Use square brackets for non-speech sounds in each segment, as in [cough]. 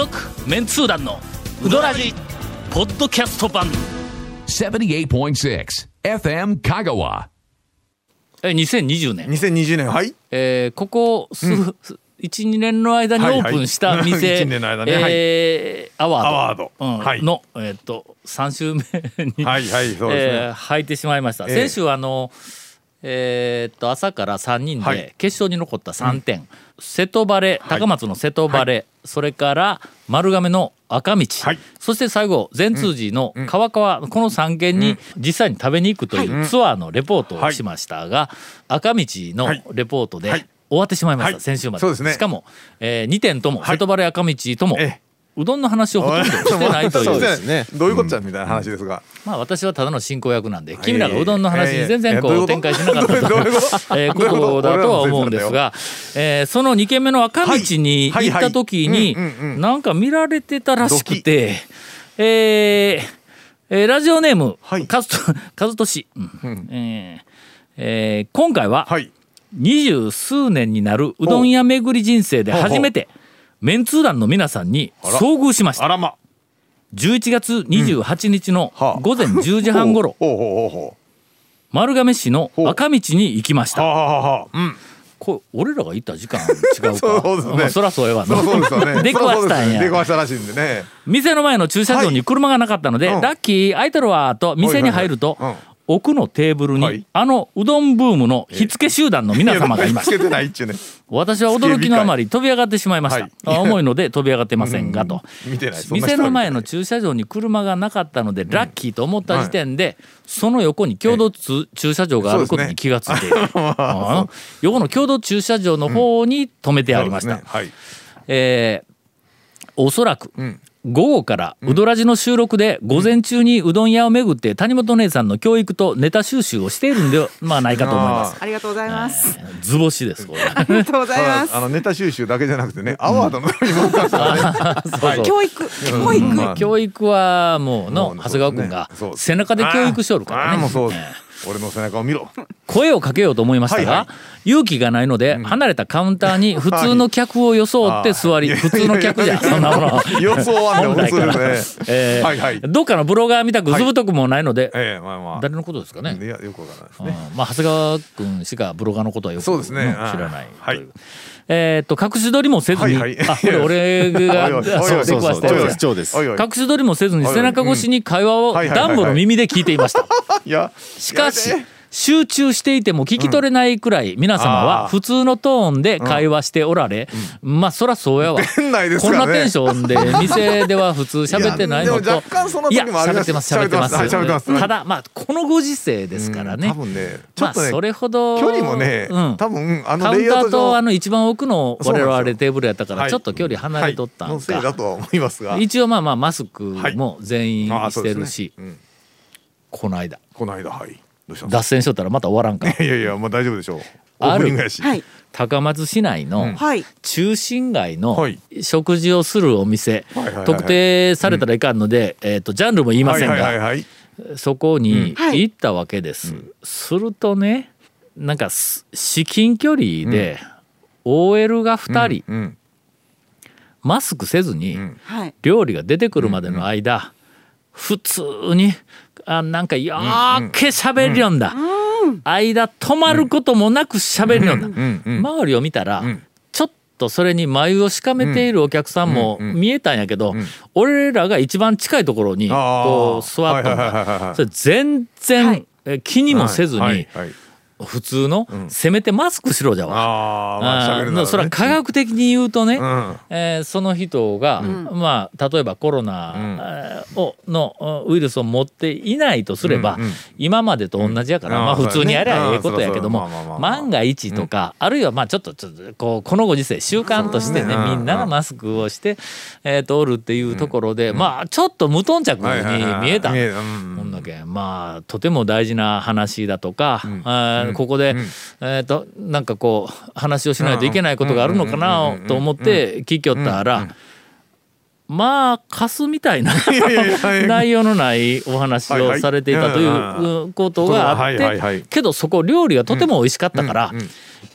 続メンツー団のウドラジポッドキャスト版。78.6 FM Kagawa. え2020年、2020年はい。えーここ数、12年の間にオープンしたはいはい店、[laughs] 一年の間ね。はい。えーアワード。アワード。うん。はい。の、えー、と3週目に、はいはいそうですね。えー入ってしまいました、ええ先週あのえーっと朝から3人はい。で決勝に残った3点、瀬戸バレ高松の瀬戸バレ、それから丸亀の赤道、はい。そして最後善通寺の川川、この3軒に実際に食べに行くというツアーのレポートをしましたが、赤道のレポートではい。終わってしまいました、はい。先週まで。そうですね。しかも、え2点とも、瀬戸バレ赤道とも、ええうどんの話をほとんどしてないという。[laughs] ね。どういうことじゃみたいな話ですが、まあ私はただの進行役なんで、君らがうどんの話に全然こう展開しなかった [laughs] こと？[laughs] えーことだとは思うんですが、えーその2軒目の赤道に行った時にはい。はい。はい。うんうんうん。なんか見られてたらしくて、えーえーラジオネーム、はい。カズトカズトシ、うん。えーえー今回ははい。二十数年になるうどん屋巡り人生で初めてメンツー団の皆さんに遭遇しました。あらま。11月28日のはあ。午前10時半ごろ、丸亀市の赤道に行きました。これ俺らが行った時間違うか。そうですね。まあそらそうやわな。[laughs] 出くわしたんそうですね。出くや。わしたらしいんでね。店の前の駐車場に車がなかったので、うん。ラッキー空いてるわと店に入ると、奥のテーブルに、はい。あのうどんブームの火付け集団の皆様がいましたね私は驚きのあまり飛び上がってしまいました、はいあ重いので飛び上がってませんがと、店の前の駐車場に車がなかったのでラッキーと思った時点で、その横に共同つ駐車場があることに気がついて、[laughs] う。ん横の共同駐車場の方に止めてありました、そうですね。はい。えーおそらくん午後からうどらじの収録で午前中にうどん屋を巡って谷本姉さんの教育とネタ収集をしているんでは [laughs] まあないかと思います。ありがとうございます。図星ですこれ。ありがとうございます。あのネタ収集だけじゃなくてねアワードの [laughs] 教育、教育。まあ教育はもうの長谷川君が背中で教育しとるからね。あーもうそうえ俺の背中を見ろ。ー声をかけようと思いましたが、はいはい。勇気がないので離れたカウンターに普通の客を装って座り、はい。普通の客じゃそんなもの。予想はね普通でえーはいはい。どっかのブロガーみたくずぶとくもないので、ええまあまあ。誰のことですかね、いやよくわからないですうん。ねまあ長谷川君しかブロガーのことはよくね。知らないはい。とい。うえーっと隠し撮りもせずに、はいはい。あこれ俺が [laughs] 出くわしたやつ隠し撮りもせずに背中越しに会話をはいはいはいはい。暖房の耳で聞いていました。[laughs] いや。しかし集中していても聞き取れないくらい皆様は普通のトーンで会話しておられ、まあそらそうやわ。ね。こんなテンションで店では普通喋ってないのといや喋ってます喋ってます。はい喋ってますただまあこのご時世ですからね、多分ねちょまあっとねそれほど距離もねうん。多分あのカウンターとあの一番奥の我々テーブルやったからはい。ちょっと距離離れとったんか、とは思いますが。一応まあまあマスクも全員してるし、そうですね。うん。この間この間はい脱線しとったらまた終わらんかかいやいやまあ大丈夫でしょう。ある。オープニングやし。はい。高松市内のはい。中心街のはい。食事をするお店はい特定されたらいかんので、えー、とジャンルも言いませんがはいはいそこにはい。行ったわけです。するとねなんかす至近距離で OL が2人、うん。マスクせずに。料理が出てくるまでの間、普通にあなんかよーけ喋りよんだ、間止まることもなく喋りよんだ、うんうん周りを見たら、ん。ちょっとそれに眉をしかめているお客さんも見えたんやけど、俺らが一番近いところにこう座っとんはいはいはいはいはいだそれ全然、気にもせずに、はいはい普通の、せめてマスクしろじゃわ。ああまあね。それは科学的に言うとね、うん。えーその人が、まあ例えばコロナ、のウイルスを持っていないとすれば、うんうん今までと同じやから、うん。まあ普通にやりゃうん。ええことやけども万が一とか、あるいはまあちょっとちょっとこうこのご時世習慣としてねみんながマスクをして、えー、とおるっていうところで、まあちょっと無頓着に見えた。けまあとても大事な話だとか、あーここで、えー、となんかこう話をしないといけないことがあるのかなと思って聞きよったら、まあカスみたいな [laughs] 内容のないお話をされていたということがあってけどそこ料理がとても美味しかったから、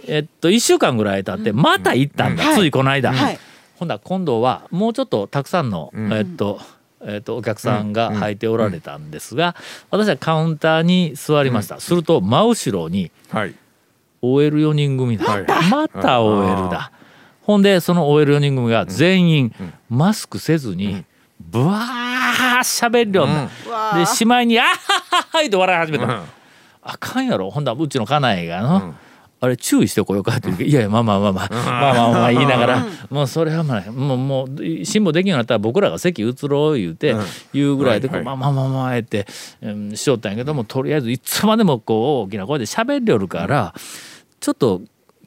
えっと1週間ぐらい経ってまた行ったんだ、はい。ついこの間。はい。ほんだら今度はもうちょっとたくさんの、うん。えっとえっとお客さんが入っておられたんですが、私はカウンターに座りました、すると真後ろにはい。OL4 人組だ、はい。また OL だ。ほんでその OL4 人組が全員マスクせずにブワーしゃべるようになるわでしまいに「あははは」と笑い始めた、うん。あかんやろ。ほんだらうちの家内がの、あれ注意してこようかっていやいやまあまあまあまあまあまあまあ言いながらもうそれはまあもうもう辛抱できんようになったら僕らが席移ろう言うて言うぐらいでまあまあまあまあえってしよったんやけどもとりあえずいつまでもこう大きな声で喋りよるからちょっと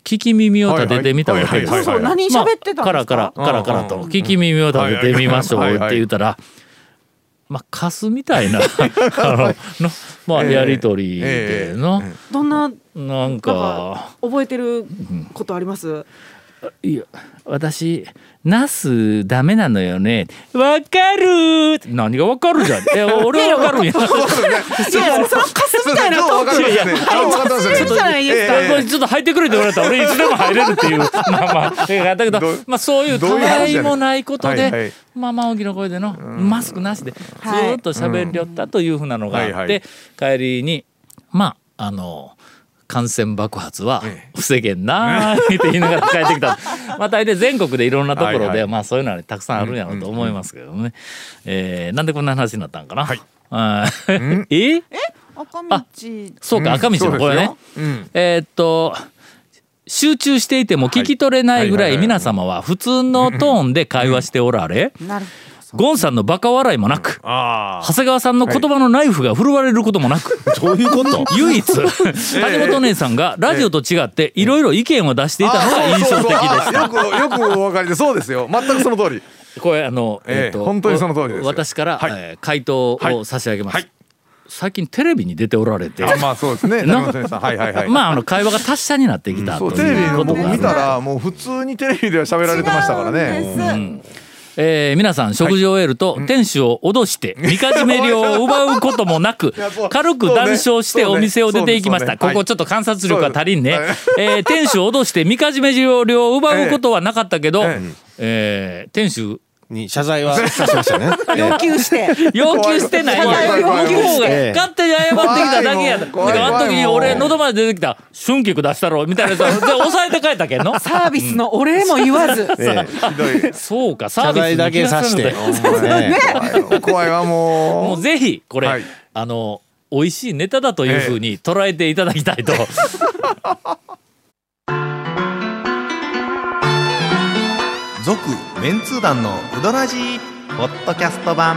聞き耳を立ててみたわけです。何喋ってたからか。カラカラカラカラと聞き耳を立ててみましょうって言ったら。まあ、かすみたいなあのまあ、ええ。やり取りでの、どんななんか覚えてることあります、いや私ナスダメなのよね。わかる何がわかるじゃん。[laughs] え俺はわかるん。やいやそのカスみたいなそうトークいいじゃないですかええこれちょっと入ってくれって言われたら俺いつでも入れるっていう。[laughs] まあまあ。だけどまあそういうたわいもないことはいはい。でまあまあ大きな声でのマスクなしでずっと喋りよったというふうなのがあって帰りにまああの感染爆発は防げんなー [laughs] って言いながら帰ってきた。まあ大体全国でいろんなところはいはい。でまあそういうのはたくさんあるんやろうと思いますけどね。えーなんでこんな話になったんかな？はい。あー。[laughs] え？赤道。そうか赤道のこれね。うん。えーっと集中していても聞き取れないぐらはい。いはいはい皆様は普通のトーンで会話しておられなるゴンさんのバカ笑いもなくあ長谷川さんの言葉のナイフが振るわれることもなくどういうこと？唯一 [laughs] 谷本姉さんがラジオと違っていろいろ意見を出していたのが印象的でした。よくよくお分かりでそうですよ。全くその通り。これあの、えええーと本当にその通りです。よ私から、はい。えー回答を差し上げます、はい。最近テレビに出ておられて。あまあそうですね。な谷本さん。はいはいはい。まああの会話が達者になってきたというそうテレビの僕見たらもう普通にテレビでは喋られてましたからね。ねえー皆さん食事を終えると、店主を脅してみかじめ料を奪うこともなく [laughs] 軽く談笑してお店を出ていきました、ここちょっと観察力が足りんね、そうでえー店主を脅してみかじめ料を奪うことはなかったけど、え。えー店主に謝罪は [laughs] しましたね。[laughs] [laughs] 要求して。要求してない。謝罪を要求向こうが勝手に謝ってきただけやだだ怖い。もうからあの時に俺喉まで出てきた。春菊出したろ。みたいなやつ抑えて帰ったけんの？サービスのお礼も言わず、ええ。ひどいそうか。サー謝ビス罪だけさして。ね。怖い怖いわもう。もうぜひこれ、はい。あの美味しいネタだというふうに捉えていただきたいと、続メンツー団のウドラジーポッドキャスト版。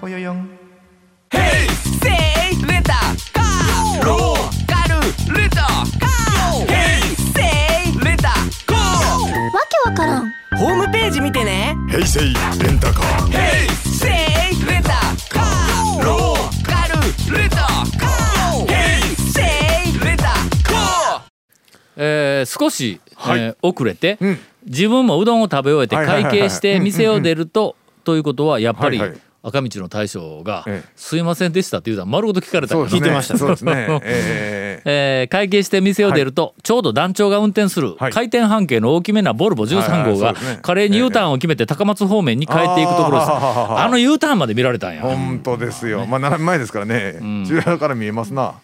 ぽよよん。ホームページ見てね。平成レンタカー。せいレンタカーローカルレンタカー。ヘイセイレンタカー。えー少し、はい。えー遅れて、うん自分もうどんを食べ終えて会計して店を出ると、ということはやっぱり、赤道の大将が「ええ。すいませんでした」って言うたら丸ごと聞かれたからそうですね。聞いてました。そうですね。[laughs] えええー会計して店を出ると、ちょうど団長が運転するはい。回転半径の大きめなボルボ13号が華麗に U ターンを決めて高松方面に帰っていくところです。あの U ターンまで見られたんや。本当ですよ。まあ7年前ですからね。中央から見えますな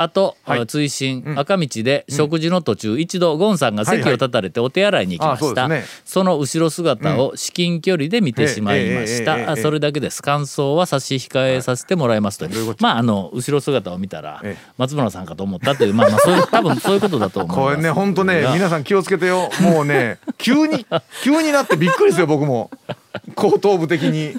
あと、はい。追伸、赤道で食事の途中、一度ゴンさんが席を立たれてお手洗いに行きました、あそうですね。その後ろ姿を至近距離で見てしまいました、それだけです。感想は差し控えさせてもらいますと、どう。いまああの後ろ姿を見たらええ。松村さんかと思ったというまあまあそういう多分そういうことだと思います。[laughs] これね本当ねが皆さん気をつけてよ。もうね急に急になってびっくりですよ僕も。後頭部的に。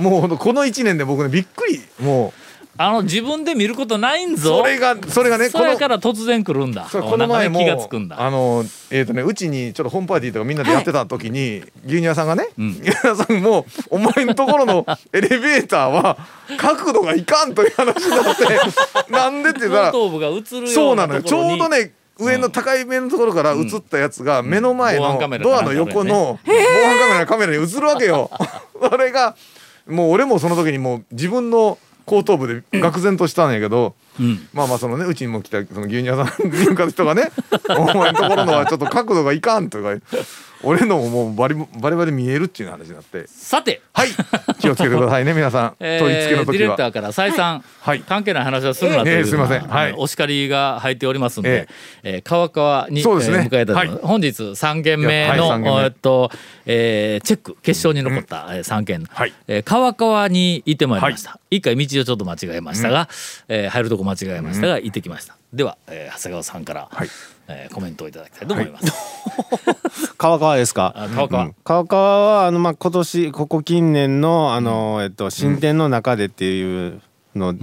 もうこの1年で僕ねびっくり。もあの自分で見ることないんうぞ。それがそれがねそれから突然来るんだ。この前も気がつくんだ。あのえっ、とねうちにちょっとホームパーティーとかみんなでやってた時に、牛乳屋さんがね、牛乳屋さん [laughs] も「お前のところのエレベーターは角度がいかん」という話になって [laughs] なんでって言ったら後頭部が映るよそううなのよ。ちょうどね上の高い面のところから映ったやつが目の前のドアの横の防犯カメラのカメラに映るわけよ。[laughs] それがもう俺もその時にもう自分の後頭部で愕然としたんやけどん。まあまあそのねうちにも来たその牛乳屋さんに向かった人がね「[laughs] お前のところのはちょっと角度がいかん」とか俺のももうバリバリバリ見えるっていう話になって。さて、はい。気をつけてくださいね [laughs] 皆さん。え取り付けの時ーディレクタはーから再三、はい。関係ない話をするなという、ええすいません。お叱りが入っておりますんでえ、えー川川に、そうですね。えー迎えたのはい。本日3件目の、はい。目。えっと、えーチェック決勝に残った、えー3件、はい。えー川川に行ってまいりました、一回道をちょっと間違えましたが、えー入るとこ間違えましたが、行ってきました。では、えー長谷川さんから、はい。えーコメントをいただきたいと思います、[laughs] 川川ですか？あ川川、うん。川川はあのまあ今年ここ近年のあの、えっと新店の中でっていうの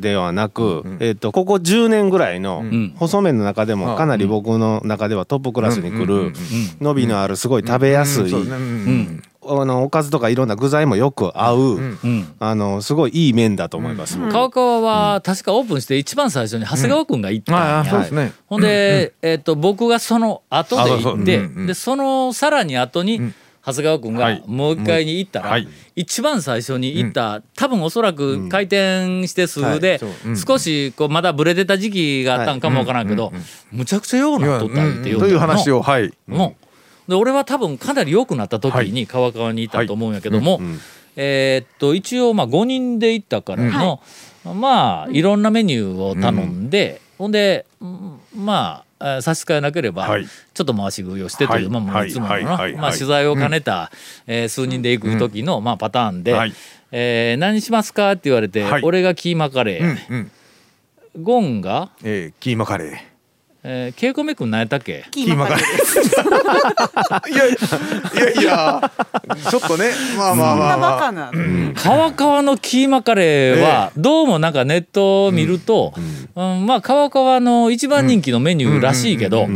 ではなく、えっとここ10年ぐらいのん。細麺の中でもかなり僕の中ではトップクラスに来る伸びのあるすごい食べやすい、あのおかずとかいろんな具材もよく合う、うん。あのすごいいい麺だと思います。川川は確かオープンして一番最初に長谷川君が行ったんや、うですね。ほんで、えっと僕がその後で行って、あそううんうん。でそのさらに後に、長谷川君がはい。もう一回に行ったら、はい。一番最初に行った、多分おそらく開店してすぐで、う。ん。少しこうまだブレてた時期があったんかもわからんけど、むちゃくちゃようなっとったんって言うという話をはい。もうで俺は多分かなり良くなった時に川川にいたと思うんやけども、えーっと一応まあ5人で行ったからの、まあいろんなメニューを頼んで、ほんでうんまあえー差し支えなければ、はい。ちょっと回し食いをしてという、はい。まあい。つものまあ、取材を兼ねた、えー数人で行く時の、まあ、パターンで、はい。えー何しますか?」って言われて、はい。俺がキーマカレうん。ー、うん。ゴンが、えーキーマカレーえー、ケイコメ君何やったっけ？キーマカレー。いやいやいやちょっとねまあまあまあまあ。バカな。川川のキーマカレーはどうもなんかネットを見ると、うん。まあ川川の一番人気のメニューらしいけど、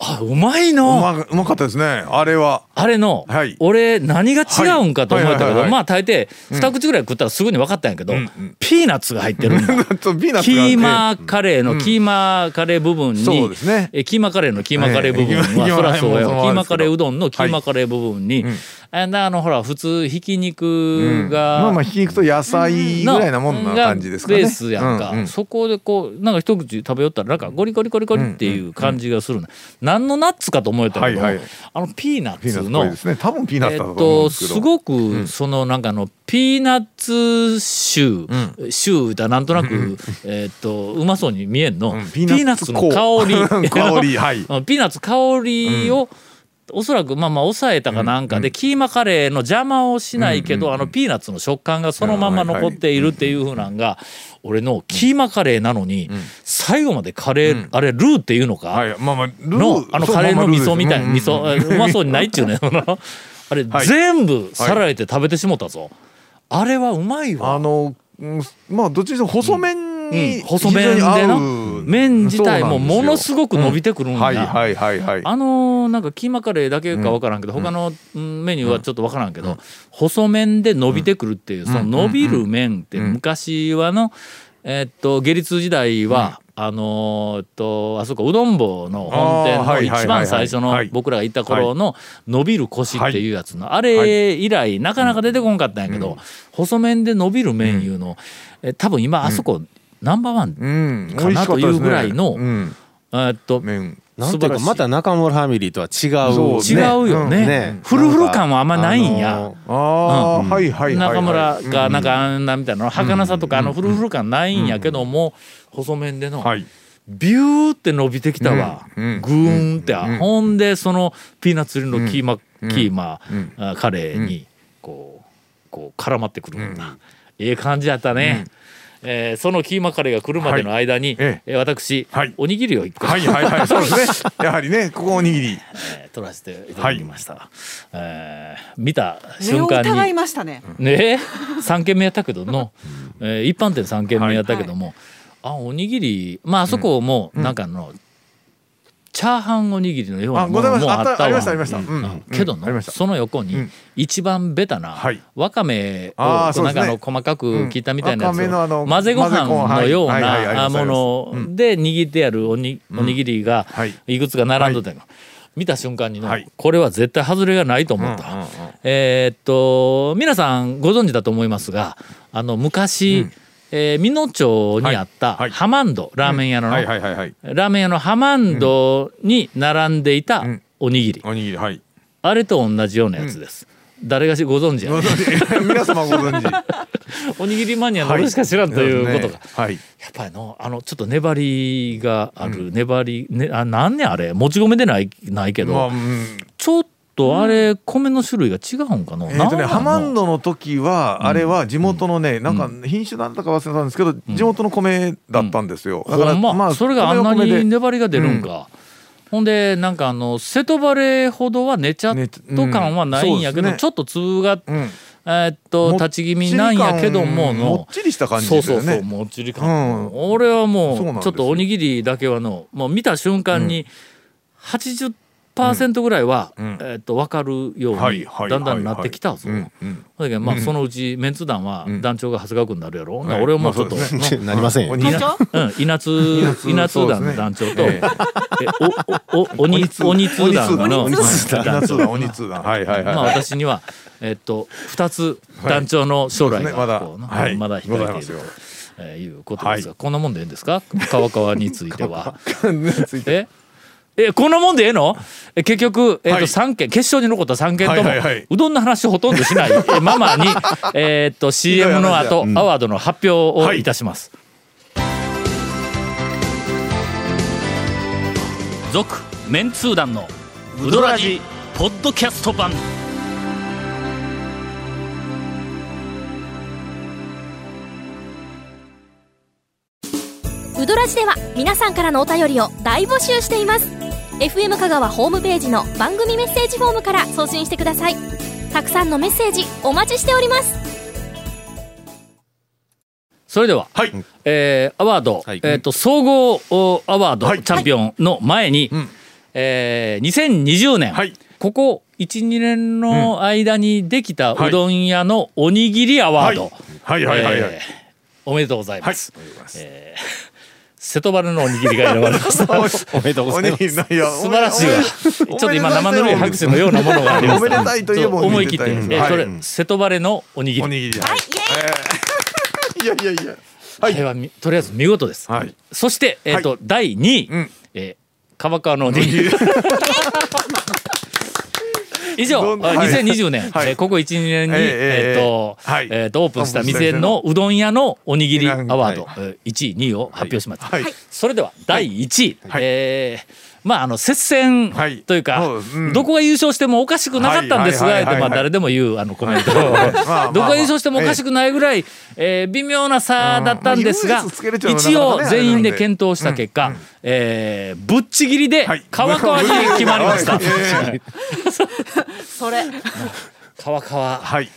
あうまいうのまうまかったですね。あれは。あれの、はい。俺何が違うんかと思ったけどはい。はいはいはい。まあ大抵二口ぐらい食ったらすぐに分かったんやけど、んうん。ピーナッツが入ってるんだ。ちょっとピーナッツキーマカレーのキーマカレー部分に、そうですね。えキーマカレーのキーマカレー部分は、えーマそりゃそうやキーマカレーうどんのキーマカレー部分に、んあであのほら普通ひき肉うん。が、まあまあひき肉と野菜ぐらいなもんな感じですかね。がベースやんか、うんうん。そこでこうなんか一口食べよったらなんかゴリゴリゴリゴリっていう感じがするな、何のナッツかと思えたけど、はいはい。あのピーナッツのぽいですね。多分ピーナッツえっだと思うんとですごくそのなんかあのピーナッツ臭臭だなんとなくえっとうまそうに見えんの。うん。ピーナッツの香り。[laughs] 香りはい。[laughs] うんピーナッツ香りをおそらくまあまあ抑えたかなんかでキーマカレーの邪魔をしないけどあのピーナッツの食感がそのまま残っているっていう風なんが俺のキーマカレーなのに最後までカレーあれルーっていうのか？のあのカレーの味噌みたいなうん味噌うまそうにないっちゅうねあれはい。全部さらえて食べてしもたぞ。あれはうまいわ。あのうんまあどっちにしても細麺にうん。細麺でな。麺自体もものすごごく伸びてくるんだ。はいはいはいはい。あのーなんかキーマカレーだけか分からんけど、他のうんメニューはちょっと分からんけど、細麺で伸びてくるっていう、その伸びる麺って昔はの、えーっと下律時代は、あのーとあそこうどん坊の本店の一番最初のはい。僕らが行った頃の伸びる腰っていうやつのあれ以来なかなか出てこんかったんやけど細麺で伸びる麺いうのえ多分今あそこナンバーワンうん。かなというぐらいのうん。えーっと麺。なんていうかまた中村ファミリーとは違う、違うよね。ね。フルフル感はあんまないんや。あはいはい中村がなんかあんなみたいな儚さとかあのフルフル感ないんやけども細麺でのはい。ビューって伸びてきたわ。グうん。うん。ーンって。ほんでそのピーナッツ入りのキーマキーマうん。あカレーにこうこう絡まってくるような。ええ感じやったね。えーそのキーマカレーが来るまでの間に、ええ。ー私、はい。おにぎりを一個、はいはいはい。そうですね。[laughs] やはりねここおにぎり。えー取らせていただきました、えー見た瞬間に。疑いましたね。ね？3軒目やったけどの、えー一般店3軒目やったけども、あおにぎり。まああそこもなんかあの、チャーハンおにぎりのようなものもあったわ。ありましたありました。ううん。ん。けどのその横にうん。一番ベタなはい。わかめをなんかあの細かく切ったみたいなやつを混ぜご飯のようなもので握ってあるおにおにぎりがはい。いくつか並んどったの。見た瞬間にの、はい。これは絶対外れがないと思った。うんうんうん。えーっと皆さんご存知だと思いますがあの昔、えー美濃町にあったハマンドラーメン屋の。ラーメン屋のハマンドに並んでいたん。おにぎり、おにぎりはい。あれと同じようなやつです、誰がしご存知や、[laughs] 皆様ご存知。おにぎりマニアの俺しか知らんということが、はい。やっぱりのあのちょっと粘りがある、粘り、ね、あなんねあれ。もち米でないないけど、まあうん。ちょっとあれ、米の種類が違うんかな、えーとね、ハマンドドの時は、あれは地元のね、なんか品種なんだか忘れたんですけど、地元の米だったんですよ。だから、ま、それがあんなに粘りが出るんか、ほんでなんかあの瀬戸バレほどは寝ちゃっと感はないんやけど、ちょっと粒が、うん、えーっとも立ち気味なんやけどもの。もっちりした感じそうそうですよね。そうもっちり感、うん。俺はそうもうちょっとおにぎりだけはのもう見た瞬間に80%ぐらいは、んえーっと分かるようにだんだんなってきたぞ。うんうんだけどまあそのうちメンツ団は団長が長谷川君になるやろ、はい俺はもうちょっと、まあそうですなりませんよ、稲津稲津団の団長と、ねえおおお鬼鬼通団の鬼通団長鬼通団はいはいはい、まあ私にはえっと二つ団長の将来そうですねまだがこうはいまだ控えているいますよとえーいうことですが、こんなもんでいいんですか川川については。ついてええこんなもんでええの？え結局、えっとはい。三件。決勝に残った3件とも、はいはいはい。うどんの話ほとんどしない。[laughs] えママに、えっと CM の後、アワードの発表をいたします。続、メンツー団のウドラジポッドキャスト版。ウドラジでは皆さんからのお便りを大募集しています FM 香川ホームページの番組メッセージフォームから送信してください。たくさんのメッセージお待ちしております。それでは、はい。えーアワード、はい。えっと総合おアワードはい。チャンピオンの前に、ん。えー2020年、はい。ここ12年の間にできたはいうどん屋のおにぎりアワード、はい。はい。はい。はい、えーおめでとうございはいます、えー瀬戸原のおにぎりが選ばれました。[laughs] おめでとうございます。素晴らしいわ。ちょっと今生ぬるい拍手のようなものがあります。おめでたいといえばそう思い切って、えそれはい瀬戸原のおにぎり。おにぎり。はい、えーいやいやいや。これはみとりあえず見事です、はい。そして、えーと第2位、うん。えー、川川のおにぎり [laughs] 以上、どんあはい。2020年、はい。えーここ12年に、えええーとはい。えーとオープンした店のうどん屋のおにぎりアワード、えー1位2位を発表しました、はい。それでは第1位、はい。えーまああの接戦はい。というか、どこが優勝してもおかしくなかったんですが、まあ誰でも言うあのコメント、[laughs] どこが優勝してもおかしくないぐらい、えー微妙な差だったんですが、一応全員で検討した結果、えーぶっちぎりではい川川に決まりました。それ川川ーはい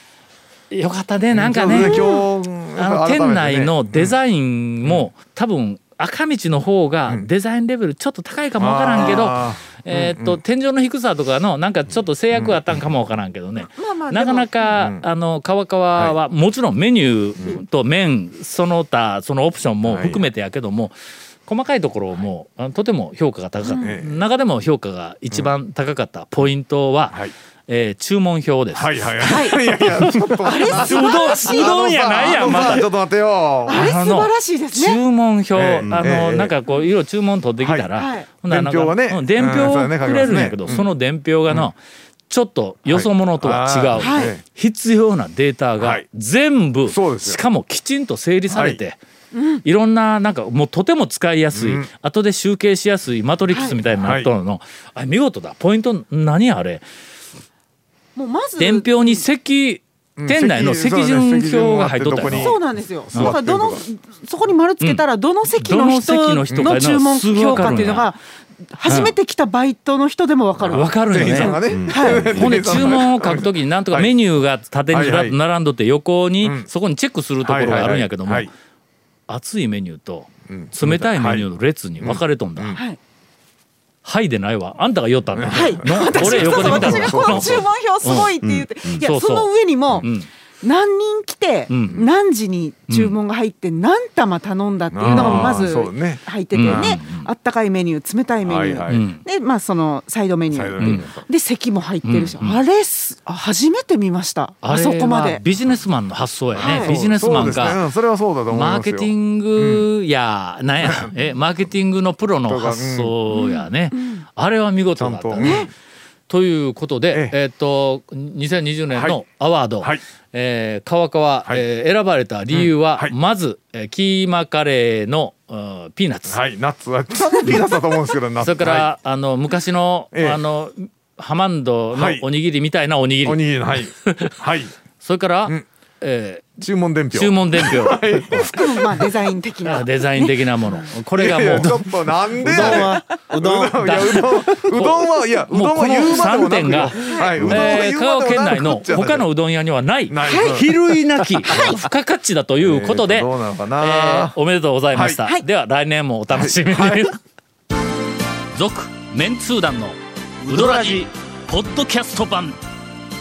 よかったねなんかね今日あの店内のデザインも、多分赤道の方がデザインレベルちょっと高いかもわからんけど、あえーっと天井の低さとかのなんかちょっと制約があったんかもわからんけどね、まあまあなかなか、あの川川はもちろんメニューと麺その他そのオプションも含めてやけども、細かいところもあのとても評価が高かった、ええ中でも評価が一番高かったポイントは、はいえー注文表です。はいはい。はい。[laughs] いやいや [laughs] ちょっと待って。うどんうどんやないやんまた。あのさちょっと待ってよ。あれ素晴らしいですね。注文表、ええ。あの、ええ。なんかこういろいろ注文取ってきたら、はい。はいほんならなんか伝票がね。うん伝票をくれるんやけど、書きますねその伝票がの、ちょっとよそ者とは違う、はい。はい。必要なデータがはい。全部、しかもきちんと整理されて、い。ろんななんかもうとても使いやすい、うん。後で集計しやすいマトリックスみたいになっとるの、あ見事だ。ポイント何あれ？もうまず伝票に席うん店内の席順表が入っとったよそうなんですよ。うんだからどのそこに丸つけたらどの席のどの席人の人かの注文評かっていうのが初めて来たバイトの人でもわかる。わかるよね。はい。ほんで [laughs] 注文を書くときになんとかメニューが縦にずらっと並んどって横にうん。そこにチェックするところがあるんやけども熱いメニューとうん。冷たいメニューの列に分かれとんだ。うん。はい。はいでないわ。あんたが言おったんだ。はい。俺横で見た私がこの注文表すごいって言って、いやその上にもうん何人来てうん。何時に注文が入って何玉頼んだっていうのがまずね。入っててうん。ね。あったかいメニュー冷たいメニュー、でまあそのサイドメニュー、で席も入ってるし、あれ初めて見ました。あそこまで。ビジネスマンの発想やね、はい。ビジネスマンが。うんそれはそうだと思いますよ。マーケティングや、なんやえマーケティングのプロの発想やね、あれは見事だったね。ということで、ええ。っと2020年のアワード、はい。えー川川、はい。えー選ばれた理由は、まず、えーキーマカレーの、うんピーナッツ、はい。ナッツはピーナッツだと思うんですけどナッツ。[laughs] それから、はあの昔の、ええ。あのハマンドのはい。おにぎりみたいなおにぎり、いおにぎりのはい。はい。[laughs] それから、んえ。注文伝票。ー注文伝票、服のまあデザイン的な。デザイン的なもの。これがもういやいやちょっとなんで？うどんはうどんうどんうどんはいやうどんは [laughs] 言うまでもはいうどんはえー、言う香川県までもなく内の他のうどん屋にはない。比類なき付加価値だということで、えーどうなのかえーなおめでとうございました、はい。では来年もお楽しみに、はい。続メンツー団のウドラジポッドキャスト版